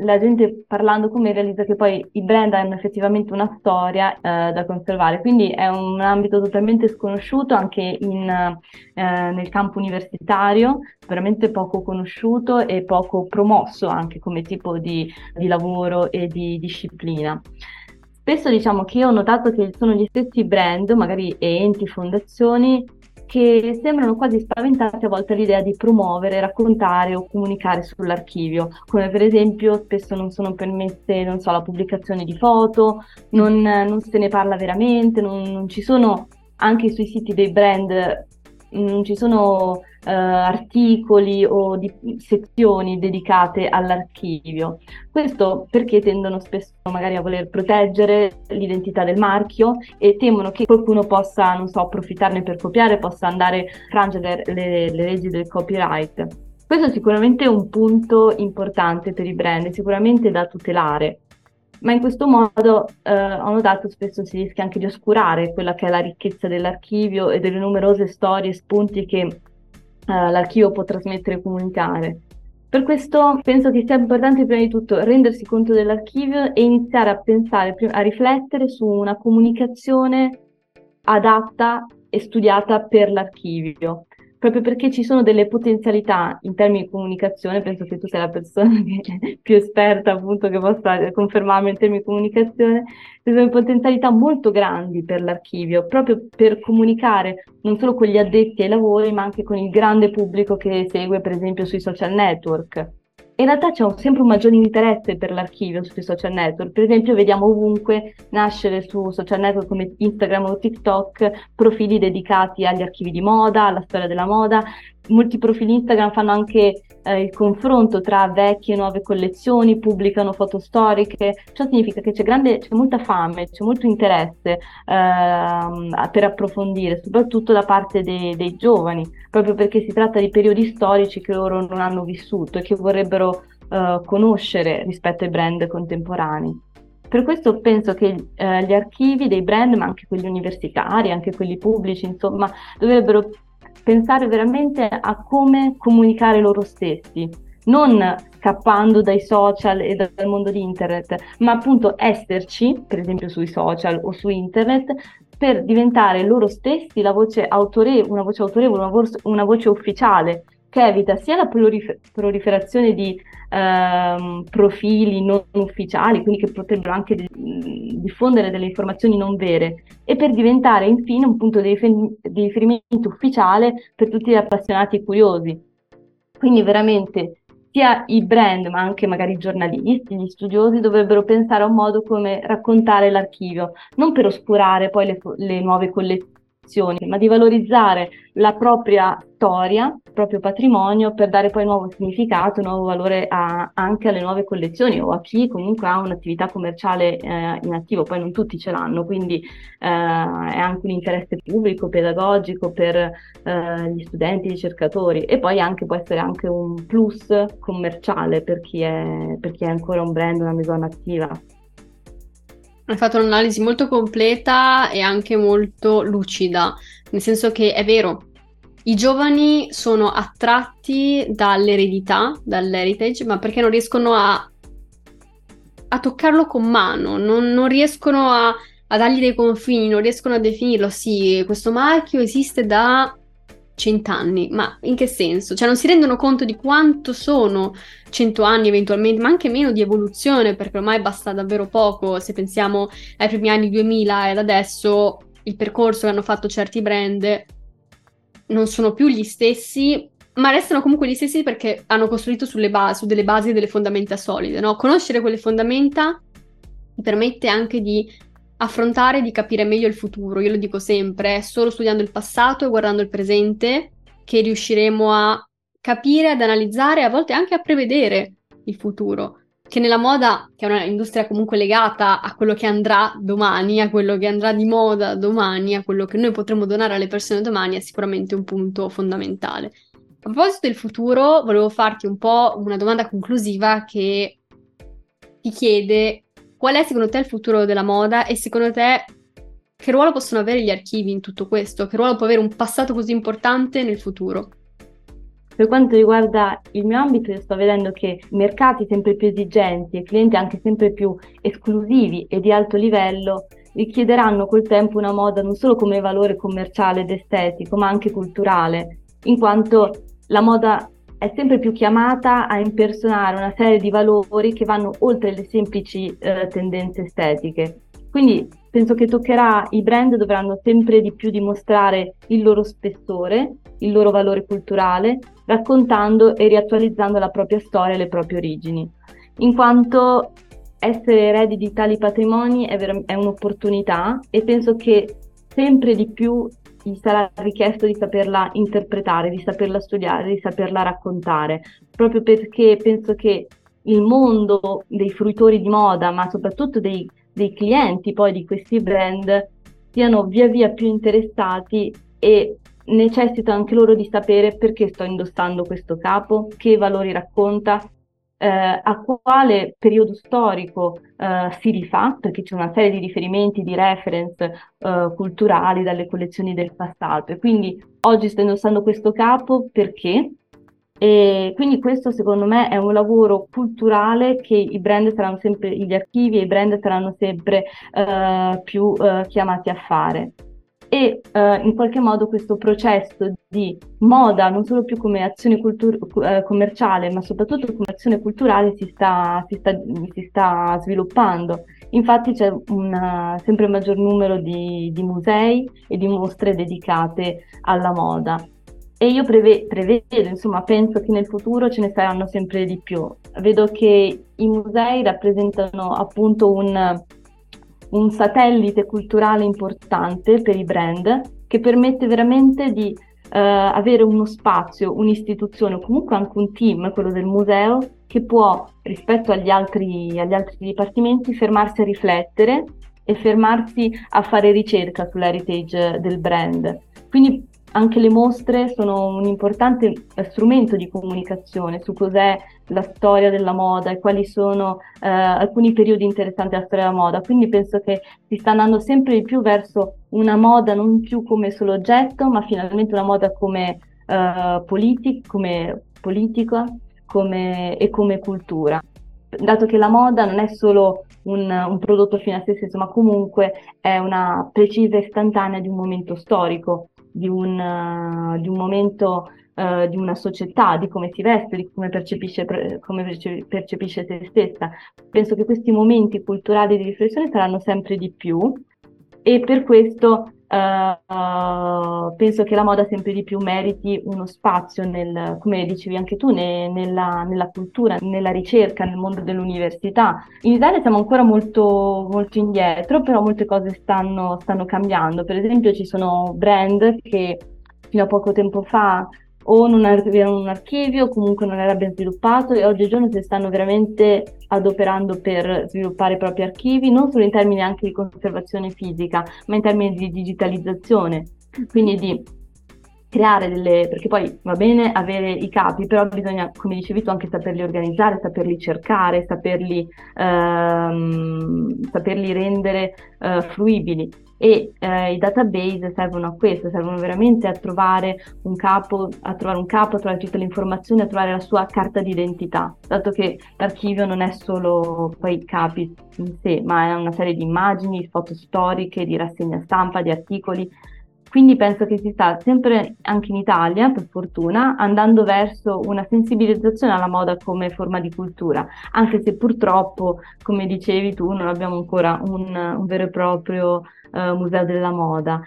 la gente parlando con me realizza che poi i brand hanno effettivamente una storia eh, da conservare, quindi è un ambito totalmente sconosciuto anche in, eh, nel campo universitario, veramente poco conosciuto e poco promosso anche come tipo di, di lavoro e di disciplina. Spesso diciamo che ho notato che sono gli stessi brand, magari enti, fondazioni, che sembrano quasi spaventati a volte all'idea di promuovere, raccontare o comunicare sull'archivio, come per esempio spesso non sono permesse, non so, la pubblicazione di foto, non, non se ne parla veramente, non, non ci sono anche sui siti dei brand non ci sono uh, articoli o di, sezioni dedicate all'archivio. Questo perché tendono spesso magari a voler proteggere l'identità del marchio e temono che qualcuno possa, non so, approfittarne per copiare, possa andare a frangere le, le leggi del copyright. Questo è sicuramente un punto importante per i brand, sicuramente da tutelare ma in questo modo eh, ho notato spesso si rischia anche di oscurare quella che è la ricchezza dell'archivio e delle numerose storie e spunti che eh, l'archivio può trasmettere e comunicare. Per questo penso che sia importante prima di tutto rendersi conto dell'archivio e iniziare a pensare, a riflettere su una comunicazione adatta e studiata per l'archivio proprio perché ci sono delle potenzialità in termini di comunicazione, penso che tu sia la persona più esperta appunto che possa confermarmi in termini di comunicazione, ci sono potenzialità molto grandi per l'archivio, proprio per comunicare non solo con gli addetti ai lavori, ma anche con il grande pubblico che segue per esempio sui social network in realtà c'è sempre un maggiore interesse per l'archivio sui social network. Per esempio, vediamo ovunque nascere su social network come Instagram o TikTok profili dedicati agli archivi di moda, alla storia della moda. Molti profili Instagram fanno anche eh, il confronto tra vecchie e nuove collezioni, pubblicano foto storiche. Ciò significa che c'è, grande, c'è molta fame, c'è molto interesse eh, per approfondire, soprattutto da parte dei, dei giovani, proprio perché si tratta di periodi storici che loro non hanno vissuto e che vorrebbero uh, conoscere rispetto ai brand contemporanei. Per questo penso che uh, gli archivi dei brand, ma anche quelli universitari, anche quelli pubblici, insomma, dovrebbero pensare veramente a come comunicare loro stessi, non scappando dai social e dal mondo di internet, ma appunto esserci, per esempio sui social o su internet, per diventare loro stessi voce autorevole, una voce autorevole, una, vo- una voce ufficiale che evita sia la prolifer- proliferazione di ehm, profili non ufficiali, quindi che potrebbero anche di- diffondere delle informazioni non vere, e per diventare infine un punto di, rifer- di riferimento ufficiale per tutti gli appassionati e curiosi. Quindi veramente sia i brand, ma anche magari i giornalisti, gli studiosi dovrebbero pensare a un modo come raccontare l'archivio, non per oscurare poi le, le nuove collezioni ma di valorizzare la propria storia, il proprio patrimonio per dare poi nuovo significato, nuovo valore a, anche alle nuove collezioni o a chi comunque ha un'attività commerciale eh, in attivo, poi non tutti ce l'hanno, quindi eh, è anche un interesse pubblico, pedagogico per eh, gli studenti, i ricercatori e poi anche, può essere anche un plus commerciale per chi è, per chi è ancora un brand, una maison attiva. Hai fatto un'analisi molto completa e anche molto lucida, nel senso che è vero, i giovani sono attratti dall'eredità, dall'heritage, ma perché non riescono a, a toccarlo con mano, non, non riescono a, a dargli dei confini, non riescono a definirlo. Sì, questo marchio esiste da cent'anni, ma in che senso? Cioè non si rendono conto di quanto sono cento anni eventualmente, ma anche meno di evoluzione, perché ormai basta davvero poco, se pensiamo ai primi anni 2000 ed adesso il percorso che hanno fatto certi brand non sono più gli stessi, ma restano comunque gli stessi perché hanno costruito basi, su delle basi e delle fondamenta solide, no? Conoscere quelle fondamenta ti permette anche di affrontare di capire meglio il futuro. Io lo dico sempre, è solo studiando il passato e guardando il presente che riusciremo a capire, ad analizzare, a volte anche a prevedere il futuro. Che nella moda, che è un'industria comunque legata a quello che andrà domani, a quello che andrà di moda domani, a quello che noi potremo donare alle persone domani, è sicuramente un punto fondamentale. A proposito del futuro, volevo farti un po' una domanda conclusiva che ti chiede Qual è secondo te il futuro della moda e secondo te che ruolo possono avere gli archivi in tutto questo? Che ruolo può avere un passato così importante nel futuro? Per quanto riguarda il mio ambito, io sto vedendo che mercati sempre più esigenti e clienti anche sempre più esclusivi e di alto livello richiederanno col tempo una moda non solo come valore commerciale ed estetico, ma anche culturale, in quanto la moda è sempre più chiamata a impersonare una serie di valori che vanno oltre le semplici eh, tendenze estetiche. Quindi penso che toccherà, i brand dovranno sempre di più dimostrare il loro spessore, il loro valore culturale, raccontando e riattualizzando la propria storia e le proprie origini, in quanto essere eredi di tali patrimoni è, ver- è un'opportunità e penso che sempre di più gli sarà richiesto di saperla interpretare, di saperla studiare, di saperla raccontare, proprio perché penso che il mondo dei fruitori di moda, ma soprattutto dei dei clienti poi di questi brand siano via via più interessati e necessitano anche loro di sapere perché sto indossando questo capo, che valori racconta, eh, a quale periodo storico eh, si rifà, perché c'è una serie di riferimenti, di reference eh, culturali dalle collezioni del passato. E quindi oggi sto indossando questo capo perché e quindi questo secondo me è un lavoro culturale che i brand saranno sempre, gli archivi e i brand saranno sempre uh, più uh, chiamati a fare. E uh, in qualche modo questo processo di moda, non solo più come azione cultur- commerciale, ma soprattutto come azione culturale, si sta, si sta, si sta sviluppando. Infatti c'è un sempre maggior numero di, di musei e di mostre dedicate alla moda. E io preve- prevedo, insomma, penso che nel futuro ce ne saranno sempre di più. Vedo che i musei rappresentano appunto un, un satellite culturale importante per i brand che permette veramente di Uh, avere uno spazio, un'istituzione o comunque anche un team, quello del museo, che può rispetto agli altri, agli altri dipartimenti fermarsi a riflettere e fermarsi a fare ricerca sull'heritage del brand. Quindi anche le mostre sono un importante eh, strumento di comunicazione su cos'è la storia della moda e quali sono eh, alcuni periodi interessanti della storia della moda. Quindi penso che si sta andando sempre di più verso una moda non più come solo oggetto, ma finalmente una moda come, eh, politic, come politica come, e come cultura. Dato che la moda non è solo un, un prodotto fine a se stesso, ma comunque è una precisa istantanea di un momento storico di un, uh, di un momento uh, di una società, di come si veste, di come percepisce, come percepisce se stessa. Penso che questi momenti culturali di riflessione saranno sempre di più e per questo Uh, penso che la moda sempre di più meriti uno spazio, nel, come dicevi anche tu, ne, nella, nella, cultura, nella ricerca, nel mondo dell'università. In Italia siamo ancora molto, molto indietro, però molte cose stanno, stanno cambiando. Per esempio ci sono brand che fino a poco tempo fa o non avevano un archivio o comunque non era ben sviluppato e oggigiorno si stanno veramente adoperando per sviluppare i propri archivi, non solo in termini anche di conservazione fisica, ma in termini di digitalizzazione, quindi di creare delle, perché poi va bene avere i capi, però bisogna, come dicevi tu, anche saperli organizzare, saperli cercare, saperli, ehm, saperli rendere eh, fruibili e eh, i database servono a questo, servono veramente a trovare un capo, a trovare un capo, a trovare tutte le informazioni, a trovare la sua carta d'identità, dato che l'archivio non è solo poi capi in sé, ma è una serie di immagini, foto storiche, di rassegna stampa, di articoli. Quindi penso che si sta sempre, anche in Italia, per fortuna, andando verso una sensibilizzazione alla moda come forma di cultura, anche se purtroppo, come dicevi tu, non abbiamo ancora un, un vero e proprio uh, museo della moda.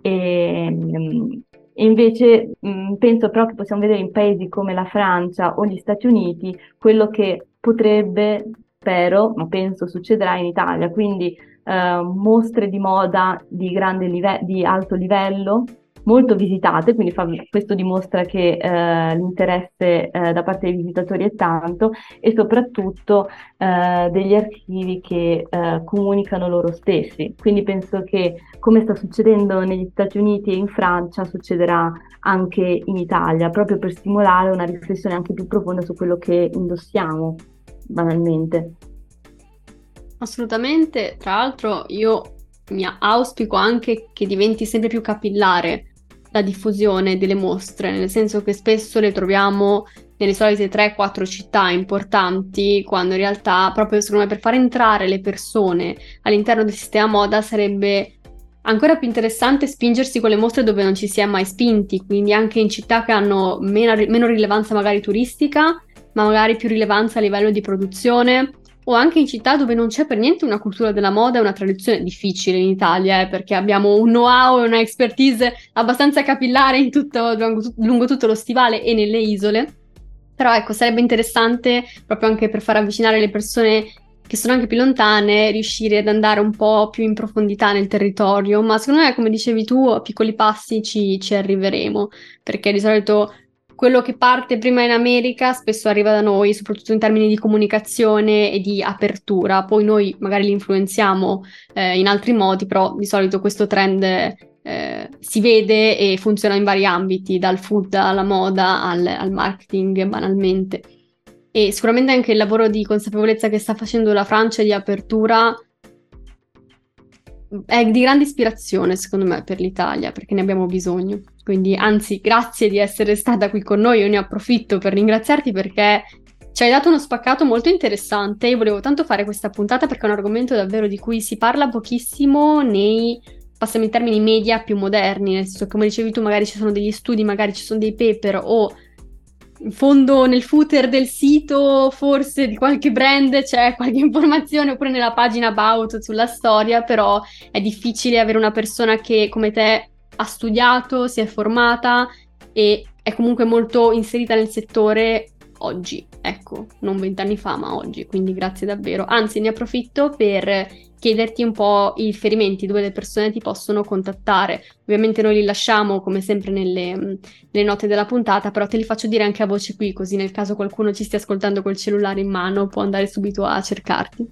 E, um, e invece mh, mm, penso però che possiamo vedere in paesi come la Francia o gli Stati Uniti quello che potrebbe, spero, ma penso succederà in Italia, quindi uh, mostre di moda di, live- di alto livello molto visitate, quindi fa, questo dimostra che eh, l'interesse eh, da parte dei visitatori è tanto e soprattutto eh, degli archivi che eh, comunicano loro stessi. Quindi penso che come sta succedendo negli Stati Uniti e in Francia succederà anche in Italia, proprio per stimolare una riflessione anche più profonda su quello che indossiamo banalmente. Assolutamente, tra l'altro io mi auspico anche che diventi sempre più capillare la diffusione delle mostre, nel senso che spesso le troviamo nelle solite 3-4 città importanti, quando in realtà proprio secondo me per far entrare le persone all'interno del sistema moda sarebbe ancora più interessante spingersi con le mostre dove non ci si è mai spinti, quindi anche in città che hanno meno, meno rilevanza magari turistica, ma magari più rilevanza a livello di produzione o anche in città dove non c'è per niente una cultura della moda e una tradizione difficile in Italia, eh, perché abbiamo un know-how e una expertise abbastanza capillare tutto, lungo tutto lo stivale e nelle isole. Però ecco, sarebbe interessante proprio anche per far avvicinare le persone che sono anche più lontane, riuscire ad andare un po' più in profondità nel territorio, ma secondo me, come dicevi tu, a piccoli passi ci, ci arriveremo, perché di solito quello che parte prima in America spesso arriva da noi, soprattutto in termini di comunicazione e di apertura. Poi noi magari li influenziamo eh, in altri modi, però di solito questo trend eh, si vede e funziona in vari ambiti, dal food alla moda al, al marketing banalmente. E sicuramente anche il lavoro di consapevolezza che sta facendo la Francia di apertura è di grande ispirazione, secondo me, per l'Italia, perché ne abbiamo bisogno. Quindi, anzi, grazie di essere stata qui con noi. Io ne approfitto per ringraziarti perché ci hai dato uno spaccato molto interessante. Io volevo tanto fare questa puntata perché è un argomento davvero di cui si parla pochissimo nei, passami i termini, media più moderni. Nel senso, come dicevi tu, magari ci sono degli studi, magari ci sono dei paper o in fondo nel footer del sito, forse di qualche brand c'è qualche informazione, oppure nella pagina about sulla storia, però è difficile avere una persona che come te ha studiato, si è formata e è comunque molto inserita nel settore oggi, ecco, non vent'anni fa, ma oggi, quindi grazie davvero. Anzi, ne approfitto per chiederti un po' i riferimenti dove le persone ti possono contattare. Ovviamente noi li lasciamo come sempre nelle, nelle, note della puntata, però te li faccio dire anche a voce qui, così nel caso qualcuno ci stia ascoltando col cellulare in mano può andare subito a cercarti.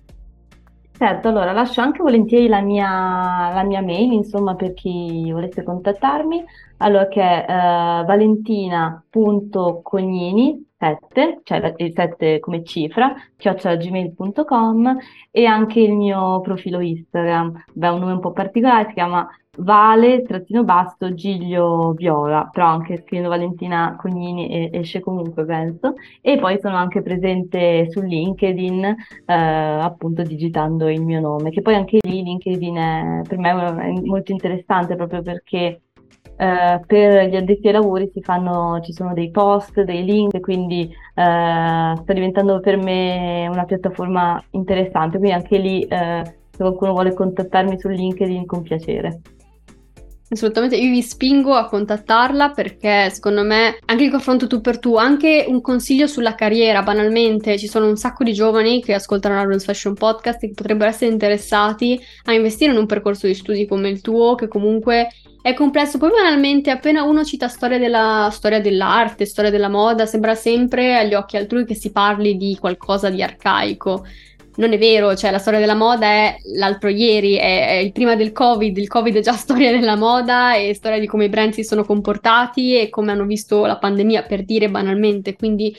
Certo, allora lascio anche volentieri la mia, la mia mail, insomma, per chi volesse contattarmi, allora che è uh, valentina.cognini 7, cioè il 7 come cifra, chiocciolagmail.com e anche il mio profilo Instagram. Beh, un nome un po' particolare, si chiama Vale, trattino basso, Giglio Viola, però anche scrivendo Valentina Cognini esce comunque, penso. E poi sono anche presente su LinkedIn, eh, appunto digitando il mio nome, che poi anche lì LinkedIn è, per me è molto interessante proprio perché eh, per gli addetti ai lavori fanno, ci sono dei post, dei link, quindi eh, sta diventando per me una piattaforma interessante, quindi anche lì eh, se qualcuno vuole contattarmi su LinkedIn con piacere. Assolutamente, io vi spingo a contattarla perché secondo me anche il confronto tu per tu, anche un consiglio sulla carriera, banalmente, ci sono un sacco di giovani che ascoltano la Rose Fashion Podcast e che potrebbero essere interessati a investire in un percorso di studi come il tuo, che comunque è complesso. Poi banalmente, appena uno cita storia della storia dell'arte, storia della moda, sembra sempre agli occhi altrui che si parli di qualcosa di arcaico non è vero, cioè la storia della moda è l'altro ieri, è, è, il prima del Covid, il Covid è già storia della moda e storia di come i brand si sono comportati e come hanno visto la pandemia, per dire banalmente, quindi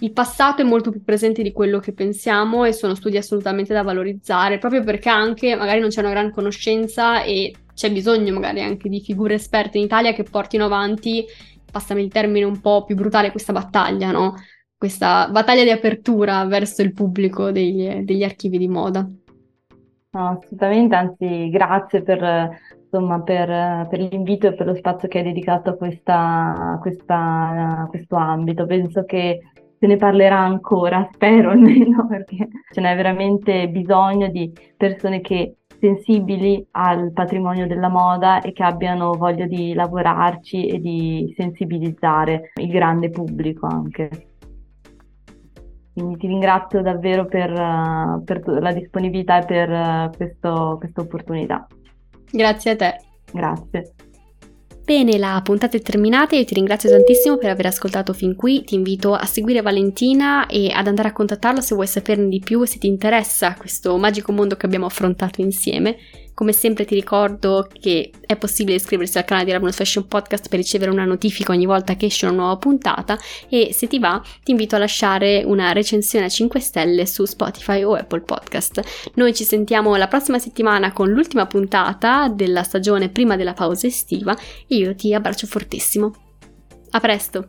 il passato è molto più presente di quello che pensiamo e sono studi assolutamente da valorizzare, proprio perché anche magari non c'è una gran conoscenza e c'è bisogno magari anche di figure esperte in Italia che portino avanti, passami il termine un po' più brutale, questa battaglia, no? Questa battaglia di apertura verso il pubblico degli, degli archivi di moda. No, assolutamente, anzi grazie per, insomma, per, per, l'invito e per lo spazio che hai dedicato a, questa, questa, a questo ambito. Penso che se ne parlerà ancora, spero almeno, perché ce n'è veramente bisogno di persone che sensibili al patrimonio della moda e che abbiano voglia di lavorarci e di sensibilizzare il grande pubblico anche. Quindi ti ringrazio davvero per, uh, per la disponibilità e per uh, questo, questa opportunità. Grazie a te. Grazie. Bene, la puntata è terminata. Io ti ringrazio tantissimo per aver ascoltato fin qui. Ti invito a seguire Valentina e ad andare a contattarla se vuoi saperne di più e se ti interessa questo magico mondo che abbiamo affrontato insieme. Come sempre ti ricordo che è possibile iscriversi al canale di Ravenous Fashion Podcast per ricevere una notifica ogni volta che esce una nuova puntata e se ti va ti invito a lasciare una recensione a 5 stelle su Spotify o Apple Podcast. Noi ci sentiamo la prossima settimana con l'ultima puntata della stagione prima della pausa estiva e io ti abbraccio fortissimo. A presto!